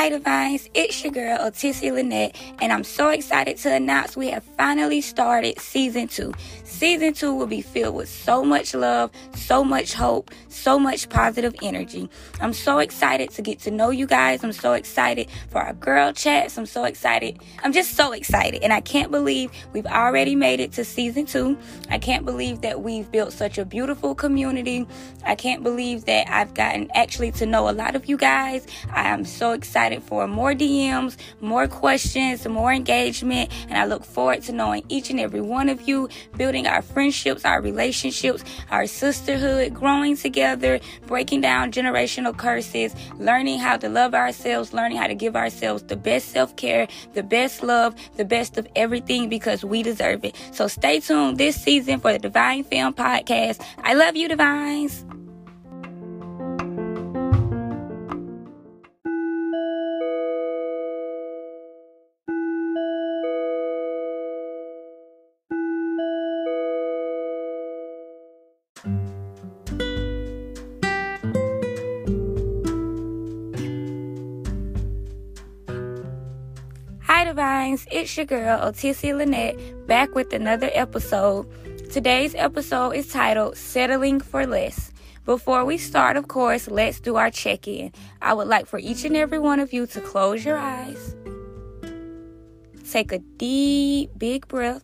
Hi Divines, it's your girl Otissia Lynette, and I'm so excited to announce we have finally started season two. Season two will be filled with so much love, so much hope, so much positive energy. I'm so excited to get to know you guys. I'm so excited for our girl chats. I'm so excited. I'm just so excited, and I can't believe we've already made it to season two. I can't believe that we've built such a beautiful community. I can't believe that I've gotten actually to know a lot of you guys. I am so excited excited for more DMs, more questions, more engagement, and I look forward to knowing each and every one of you, building our friendships, our relationships, our sisterhood, growing together, breaking down generational curses, learning how to love ourselves, learning how to give ourselves the best self care, the best love, the best of everything because we deserve it. So stay tuned this season for the Divine Film Podcast. I love you, Divines. Divines. It's your girl, Otissia Lynette, back with another episode. Today's episode is titled Settling for Less. Before we start, of course, let's do our check in. I would like for each and every one of you to close your eyes, take a deep, big breath.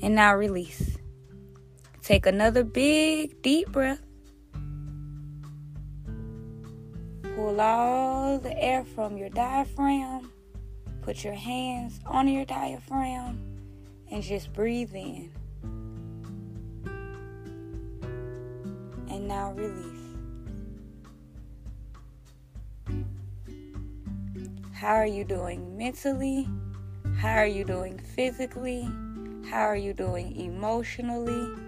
And now release. Take another big, deep breath. Pull all the air from your diaphragm. Put your hands on your diaphragm and just breathe in. And now release. How are you doing mentally? How are you doing physically? How are you doing emotionally?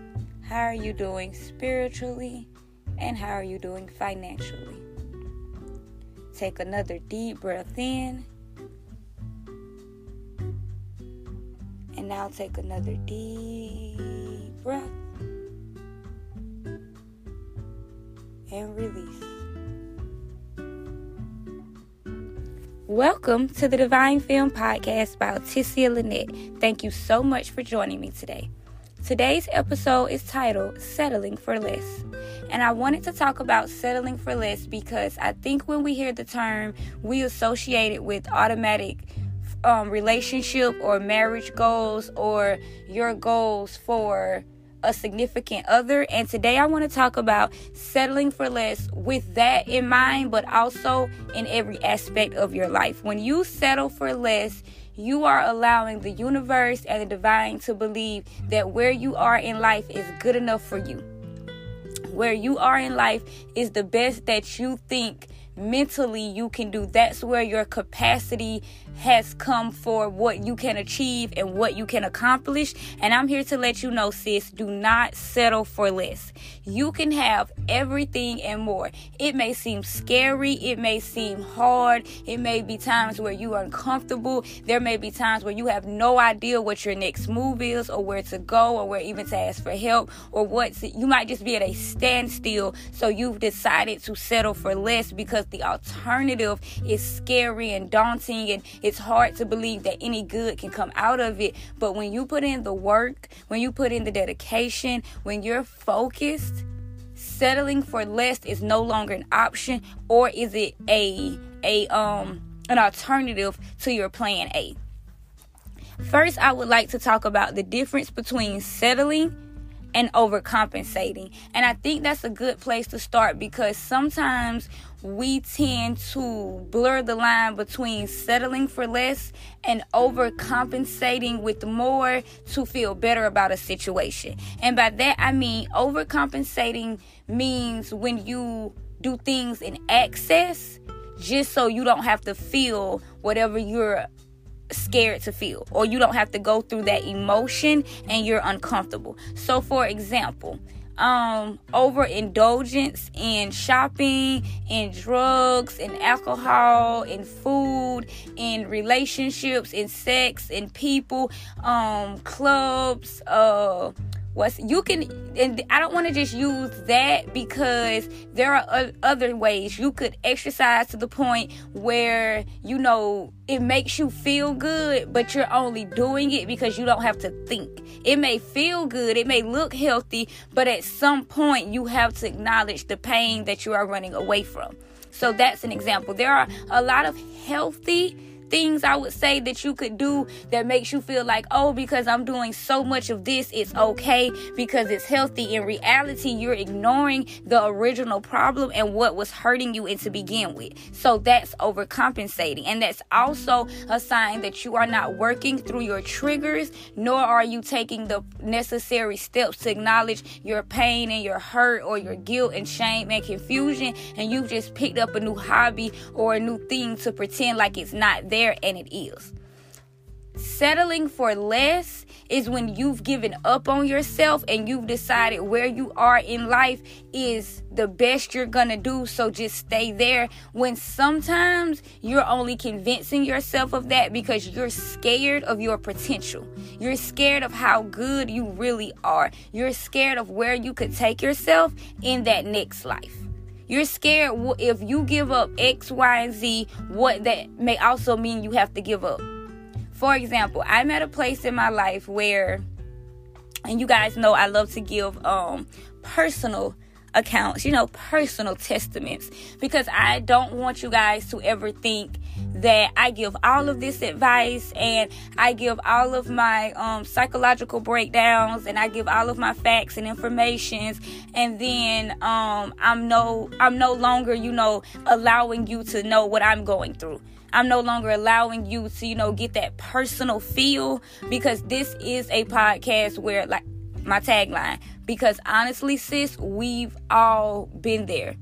How are you doing spiritually? And how are you doing financially? Take another deep breath in. And now take another deep breath. And release. Welcome to the Divine Film Podcast by Otissia Lynette. Thank you so much for joining me today. Today's episode is titled Settling for Less. And I wanted to talk about settling for less because I think when we hear the term, we associate it with automatic um, relationship or marriage goals or your goals for a significant other. And today I want to talk about settling for less with that in mind, but also in every aspect of your life. When you settle for less, you are allowing the universe and the divine to believe that where you are in life is good enough for you. Where you are in life is the best that you think mentally you can do. That's where your capacity has come for what you can achieve and what you can accomplish. And I'm here to let you know, sis, do not settle for less. You can have everything and more. It may seem scary, it may seem hard, it may be times where you are uncomfortable. There may be times where you have no idea what your next move is or where to go or where even to ask for help or what you might just be at a standstill. So you've decided to settle for less because the alternative is scary and daunting and it's hard to believe that any good can come out of it. But when you put in the work, when you put in the dedication, when you're focused, settling for less is no longer an option or is it a a um an alternative to your plan A. First, I would like to talk about the difference between settling and overcompensating. And I think that's a good place to start because sometimes we tend to blur the line between settling for less and overcompensating with more to feel better about a situation. And by that, I mean overcompensating means when you do things in excess just so you don't have to feel whatever you're scared to feel or you don't have to go through that emotion and you're uncomfortable. So for example, um overindulgence in shopping, in drugs, in alcohol, in food, in relationships, in sex, in people, um clubs, uh what's you can and i don't want to just use that because there are other ways. You could exercise to the point where you know it makes you feel good but you're only doing it because you don't have to think. It may feel good it may look healthy but at some point you have to acknowledge the pain that you are running away from. So that's an example. There are a lot of healthy things I would say that you could do that makes you feel like, oh, because I'm doing so much of this, it's okay because it's healthy. In reality, you're ignoring the original problem and what was hurting you in to begin with. So that's overcompensating. And that's also a sign that you are not working through your triggers, nor are you taking the necessary steps to acknowledge your pain and your hurt or your guilt and shame and confusion. And you've just picked up a new hobby or a new thing to pretend like it's not there there and it is. Settling for less is when you've given up on yourself and you've decided where you are in life is the best you're gonna do, so just stay there. When sometimes you're only convincing yourself of that because you're scared of your potential. You're scared of how good you really are. You're scared of where you could take yourself in that next life. You're scared if you give up X, Y, and Z, what that may also mean you have to give up. For example, I'm at a place in my life where, and you guys know I love to give um, personal accounts, you know, personal testaments, because I don't want you guys to ever think that I give all of this advice and I give all of my um, psychological breakdowns and I give all of my facts and informations and then um, I'm no I'm no longer you know allowing you to know what I'm going through. I'm no longer allowing you to you know get that personal feel because this is a podcast where like my tagline because honestly sis we've all been there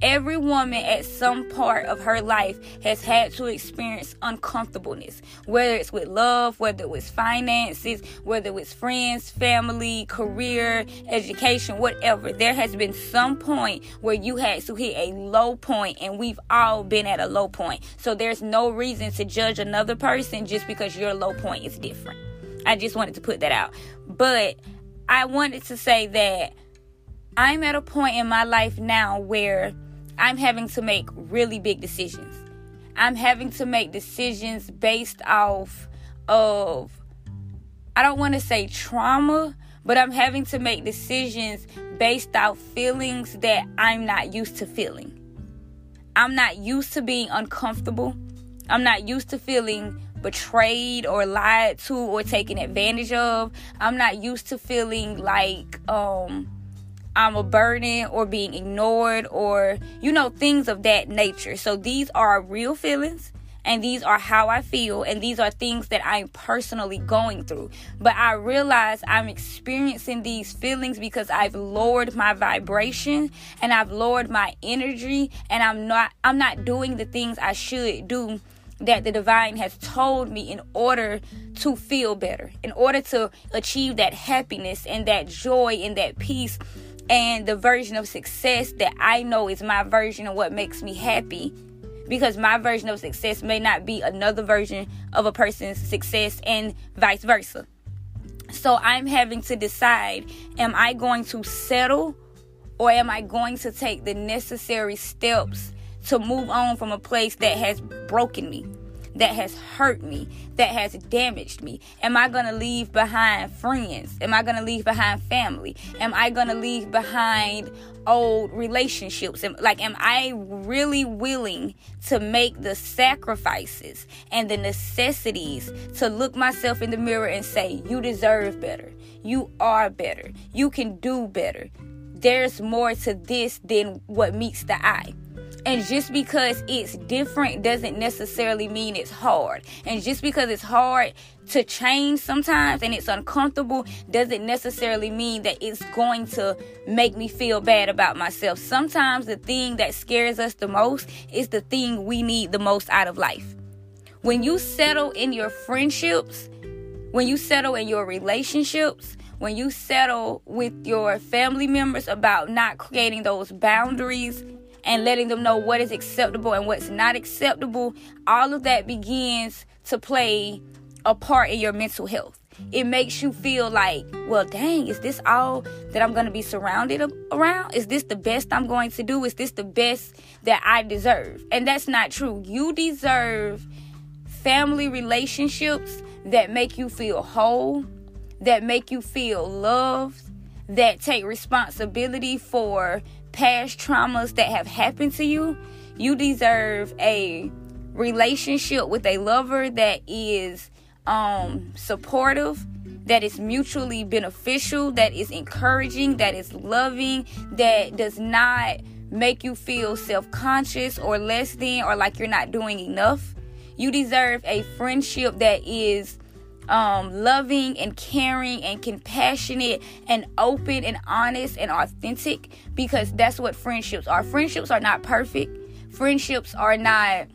Every woman at some part of her life has had to experience uncomfortableness, whether it's with love, whether it was finances, whether it was friends, family, career, education, whatever. There has been some point where you had to hit a low point, and we've all been at a low point. So there's no reason to judge another person just because your low point is different. I just wanted to put that out. But I wanted to say that I'm at a point in my life now where I'm having to make really big decisions. I'm having to make decisions based off of, I don't want to say trauma, but I'm having to make decisions based off feelings that I'm not used to feeling. I'm not used to being uncomfortable. I'm not used to feeling betrayed or lied to or taken advantage of. I'm not used to feeling like um I'm a burden or being ignored or, you know, things of that nature. So these are real feelings and these are how I feel, and these are things that I'm personally going through. But I realize I'm experiencing these feelings because I've lowered my vibration and I've lowered my energy, and I'm not I'm not doing the things I should do that the divine has told me in order to feel better, in order to achieve that happiness and that joy and that peace and the version of success that I know is my version of what makes me happy. Because my version of success may not be another version of a person's success, and vice versa. So I'm having to decide am I going to settle or am I going to take the necessary steps to move on from a place that has broken me? that has hurt me, that has damaged me? Am I going to leave behind friends? Am I going to leave behind family? Am I going to leave behind old relationships? Like, am I really willing to make the sacrifices and the necessities to look myself in the mirror and say, You deserve better. You are better. You can do better. There's more to this than what meets the eye. And just because it's different doesn't necessarily mean it's hard. And just because it's hard to change sometimes and it's uncomfortable doesn't necessarily mean that it's going to make me feel bad about myself. Sometimes the thing that scares us the most is the thing we need the most out of life. When you settle in your friendships, when you settle in your relationships, when you settle with your family members about not creating those boundaries and letting them know what is acceptable and what's not acceptable, all of that begins to play a part in your mental health. It makes you feel like, well, dang, is this all that I'm going to be surrounded around? Is this the best I'm going to do? Is this the best that I deserve? And that's not true. You deserve family relationships that make you feel whole, that make you feel loved, that take responsibility for past traumas that have happened to you, you deserve a relationship with a lover that is um, supportive, that is mutually beneficial, that is encouraging, that is loving, that does not make you feel self conscious or less than or like you're not doing enough. You deserve a friendship that is um, loving and caring and compassionate and open and honest and authentic because that's what friendships are. Friendships are not perfect. Friendships are not,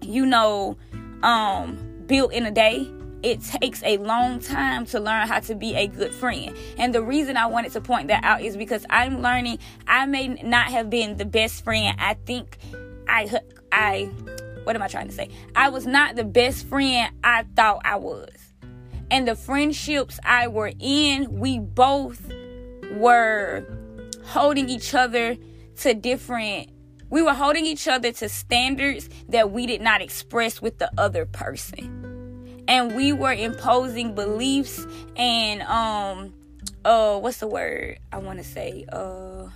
you know, um, built in a day. It takes a long time to learn how to be a good friend. And the reason I wanted to point that out is because I'm learning I may not have been the best friend I think I I what am I trying to say? I was not the best friend I thought I was and the friendships I were in, we both were holding each other to different we were holding each other to standards that we did not express with the other person. And we were imposing beliefs and um uh what's the word I want to say uh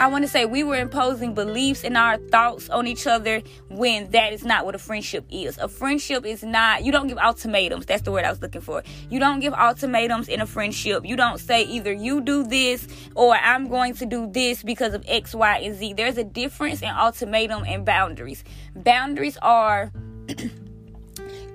I want to say we were imposing beliefs and our thoughts on each other when that is not what a friendship is. A friendship is not, you don't give ultimatums. That's the word I was looking for. You don't give ultimatums in a friendship. You don't say either you do this or I'm going to do this because of X, Y, and Z. There's a difference in ultimatum and boundaries. Boundaries are.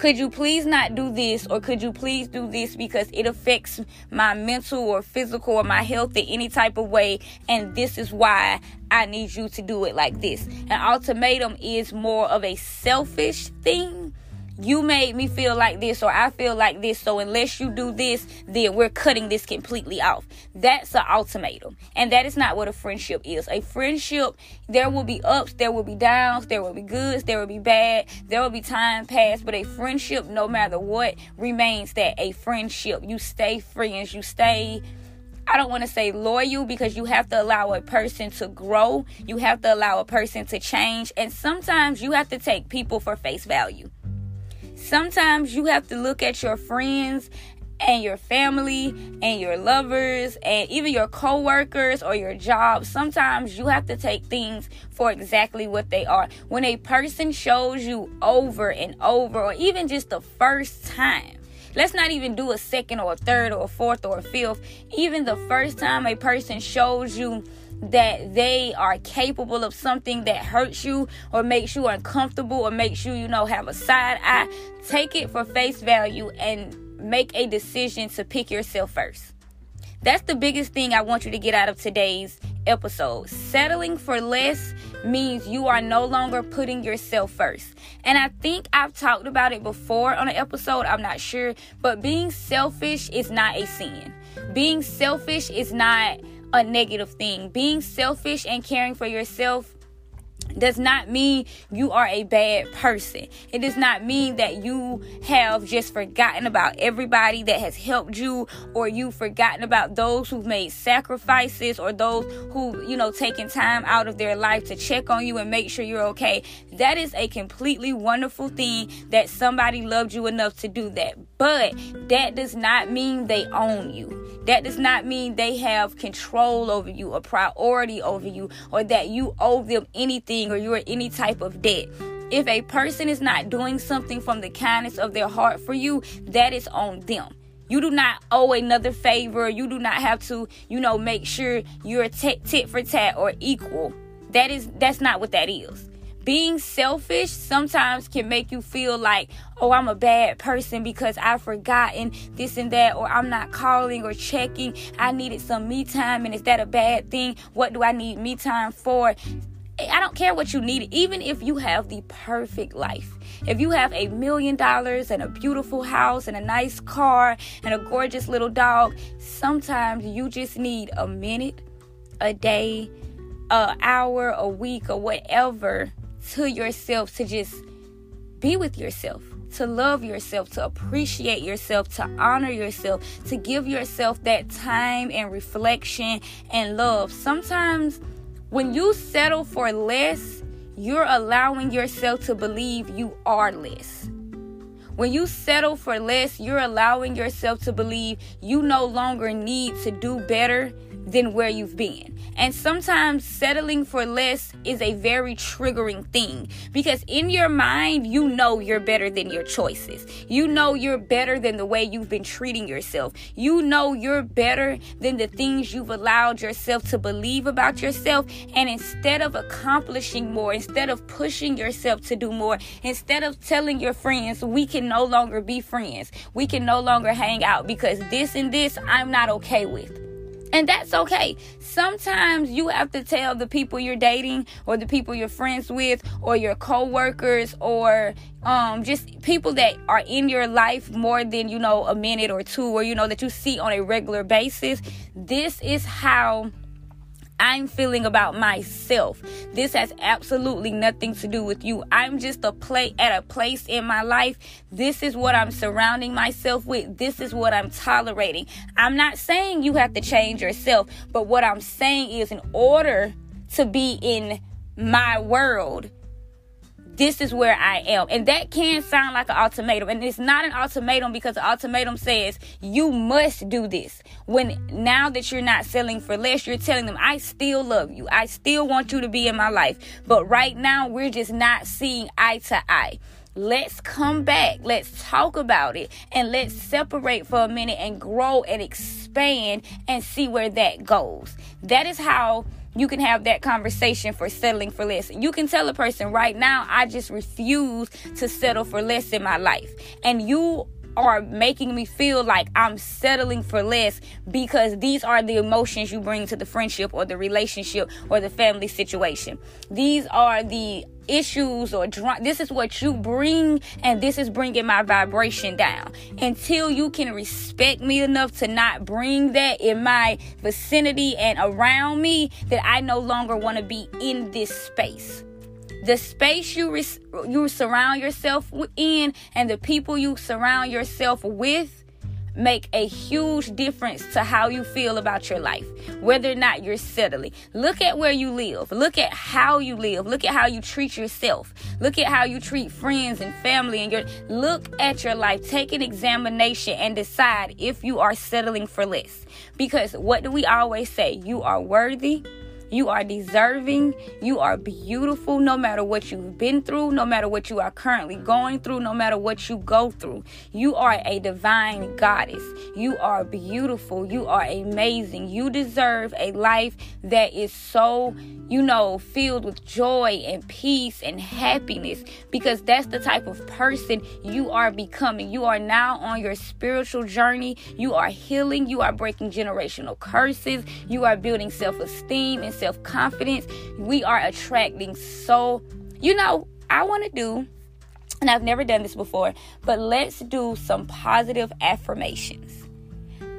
could you please not do this or could you please do this because it affects my mental or physical or my health in any type of way and this is why I need you to do it like this. An ultimatum is more of a selfish thing you made me feel like this or I feel like this. So unless you do this, then we're cutting this completely off. That's an ultimatum. And that is not what a friendship is. A friendship, there will be ups, there will be downs, there will be goods, there will be bad, there will be time passed. But a friendship, no matter what, remains that a friendship. You stay friends, you stay I don't want to say loyal because you have to allow a person to grow. You have to allow a person to change. And sometimes you have to take people for face value. Sometimes you have to look at your friends and your family and your lovers and even your coworkers or your job. Sometimes you have to take things for exactly what they are. When a person shows you over and over or even just the first time, let's not even do a second or a third or a fourth or a fifth. Even the first time a person shows you that they are capable of something that hurts you or makes you uncomfortable or makes you, you know, have a side eye, take it for face value and make a decision to pick yourself first. That's the biggest thing I want you to get out of today's episode. Settling for less means you are no longer putting yourself first. And I think I've talked about it before on an episode, I'm not sure, but being selfish is not a sin. Being selfish is not a negative thing. Being selfish and caring for yourself does not mean you are a bad person. It does not mean that you have just forgotten about everybody that has helped you or you've forgotten about those who've made sacrifices or those who, you know, taken time out of their life to check on you and make sure you're okay. That is a completely wonderful thing that somebody loved you enough to do that. But that does not mean they own you. That does not mean they have control over you, a priority over you, or that you owe them anything or you're any type of debt. If a person is not doing something from the kindness of their heart for you, that is on them. You do not owe another favor. You do not have to, you know, make sure you're t- tit for tat or equal. That is that's not what that is. Being selfish sometimes can make you feel like, oh, I'm a bad person because I've forgotten this and that, or I'm not calling or checking. I needed some me time, and is that a bad thing? What do I need me time for? I don't care what you need, even if you have the perfect life. If you have a million dollars and a beautiful house and a nice car and a gorgeous little dog, sometimes you just need a minute, a day, an hour, a week, or whatever to yourself to just be with yourself to love yourself, to appreciate yourself, to honor yourself, to give yourself that time and reflection and love. Sometimes when you settle for less, you're allowing yourself to believe you are less. When you settle for less, you're allowing yourself to believe you no longer need to do better than where you've been. And sometimes settling for less is a very triggering thing because in your mind, you know you're better than your choices. You know you're better than the way you've been treating yourself. You know you're better than the things you've allowed yourself to believe about yourself. And instead of accomplishing more, instead of pushing yourself to do more, instead of telling your friends, we can no longer be friends, we can no longer hang out because this and this I'm not okay with. And that's okay. Sometimes you have to tell the people you're dating or the people you're friends with or your coworkers or um, just people that are in your life more than, you know, a minute or two or, you know, that you see on a regular basis. This is how I'm feeling about myself. This has absolutely nothing to do with you. I'm just a play at a place in my life. This is what I'm surrounding myself with. This is what I'm tolerating. I'm not saying you have to change yourself, but what I'm saying is in order to be in my world, this is where I am. And that can sound like an ultimatum. And it's not an ultimatum because the ultimatum says you must do this. When now that you're not selling for less, you're telling them, I still love you. I still want you to be in my life. But right now, we're just not seeing eye to eye. Let's come back. Let's talk about it and let's separate for a minute and grow and expand and see where that goes. That is how you can have that conversation for settling for less. You can tell a person right now, I just refuse to settle for less in my life. And you are making me feel like I'm settling for less because these are the emotions you bring to the friendship or the relationship or the family situation. These are the issues or. This is what you bring, and this is bringing my vibration down. Until you can respect me enough to not bring that in my vicinity and around me, that I no longer want to be in this space. The space you you surround yourself in, and the people you surround yourself with make a huge difference to how you feel about your life, whether or not you're settling. Look at where you live. Look at how you live. Look at how you treat yourself. Look at how you treat friends and family and your look at your life. Take an examination and decide if you are settling for less. Because what do we always say? You are worthy you are deserving. You are beautiful no matter what you've been through, no matter what you are currently going through, no matter what you go through. You are a divine goddess. You are beautiful. You are amazing. You deserve a life that is so, you know, filled with joy and peace and happiness because that's the type of person you are becoming. You are now on your spiritual journey. You are healing. You are breaking generational curses. You are building self esteem and self confidence, we are attracting so, you know, I want to do, and I've never done this before, but let's do some positive affirmations.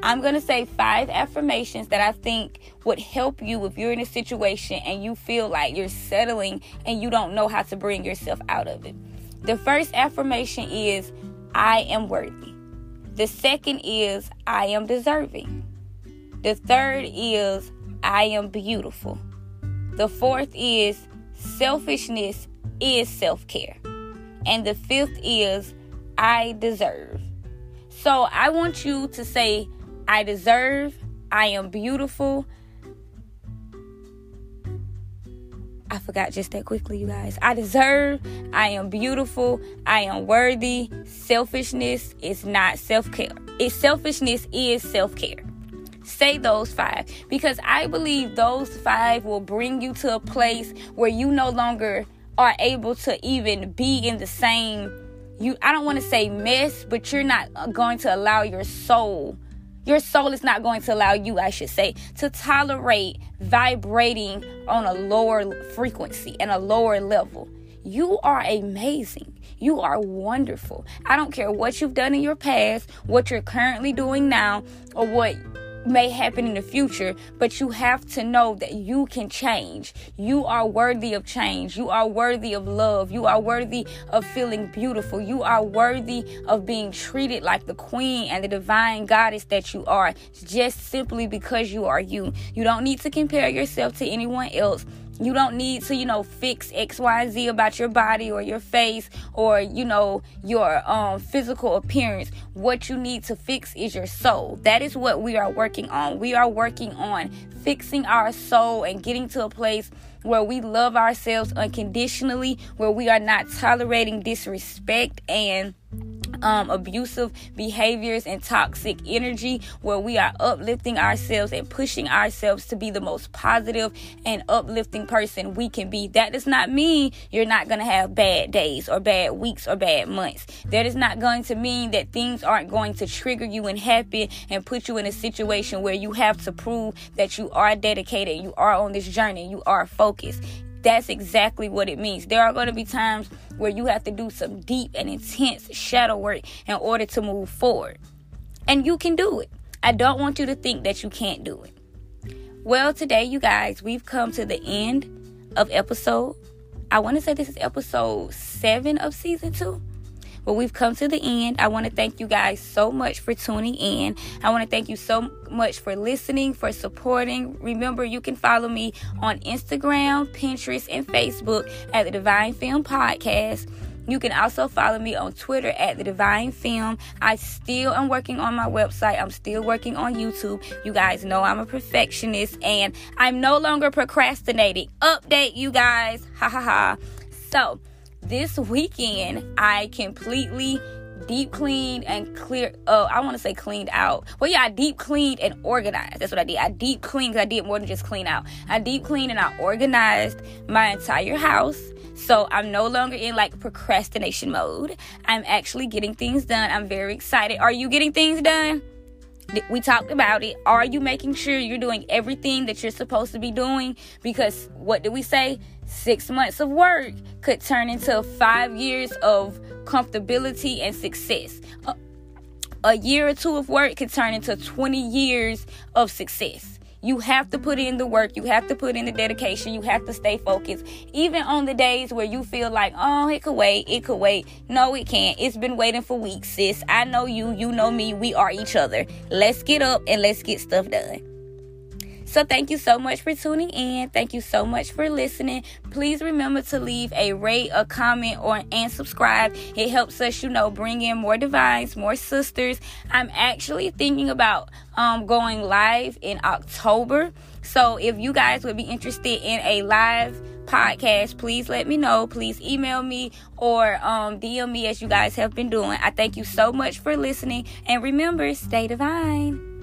I'm going to say five affirmations that I think would help you if you're in a situation and you feel like you're settling and you don't know how to bring yourself out of it. The first affirmation is, I am worthy. The second is, I am deserving. The third is, I am beautiful. The fourth is, selfishness is self care. And the fifth is, I deserve. So I want you to say, I deserve, I am beautiful. I forgot just that quickly, you guys. I deserve, I am beautiful, I am worthy. Selfishness is not self care. It's selfishness is self care. Say those five because I believe those five will bring you to a place where you no longer are able to even be in the same you I don't want to say mess, but you're not uh, going to allow your soul your soul is not going to allow you, I should say, to tolerate vibrating on a lower frequency and a lower level. You are amazing. You are wonderful. I don't care what you've done in your past, what you're currently doing now, or what may happen in the future, but you have to know that you can change. You are worthy of change. You are worthy of love. You are worthy of feeling beautiful. You are worthy of being treated like the queen and the divine goddess that you are, just simply because you are you. You don't need to compare yourself to anyone else you don't need to, you know, fix XYZ about your body or your face or, you know, your um, physical appearance. What you need to fix is your soul. That is what we are working on. We are working on fixing our soul and getting to a place where we love ourselves unconditionally, where we are not tolerating disrespect and um, abusive behaviors and toxic energy where we are uplifting ourselves and pushing ourselves to be the most positive and uplifting person we can be. That does not mean you're not going to have bad days or bad weeks or bad months. That is not going to mean that things aren't going to trigger you and happen and put you in a situation where you have to prove that you are dedicated, you are on this journey, you are focused. That's exactly what it means. There are going to be times where you have to do some deep and intense shadow work in order to move forward. And you can do it. I don't want you to think that you can't do it. Well, today, you guys, we've come to the end of episode. I want to say this is episode seven of season two. But we've come to the end. I want to thank you guys so much for tuning in. I want to thank you so much for listening, for supporting. Remember, you can follow me on Instagram, Pinterest, and Facebook at the Divine Film Podcast. You can also follow me on Twitter at the Divine Film. I still am working on my website. I'm still working on YouTube. You guys know I'm a perfectionist and I'm no longer procrastinating. Update, you guys. Ha ha ha. So, this weekend I completely deep cleaned and clear oh I want to say cleaned out. Well yeah, I deep cleaned and organized. That's what I did. I deep cleaned cuz I did more than just clean out. I deep cleaned and I organized my entire house. So I'm no longer in like procrastination mode. I'm actually getting things done. I'm very excited. Are you getting things done? we talked about it. Are you making sure you're doing everything that you're supposed to be doing? Because what did we say? Six months of work could turn into five years of comfortability and success. A, a year or two of work could turn into 20 years of success. You have to put in the work. You have to put in the dedication. You have to stay focused. Even on the days where you feel like, oh, it could wait. It could wait. No, it can't. It's been waiting for weeks, sis. I know you. You know me. We are each other. Let's get up and let's get stuff done. So thank you so much for tuning in. Thank you so much for listening. Please remember to leave a rate, a comment, or and subscribe. It helps us, you know, bring in more divines, more sisters. I'm actually thinking about um, going live in October. So if you guys would be interested in a live podcast, please let me know. Please email me or um, DM me as you guys have been doing. I thank you so much for listening. And remember, stay divine.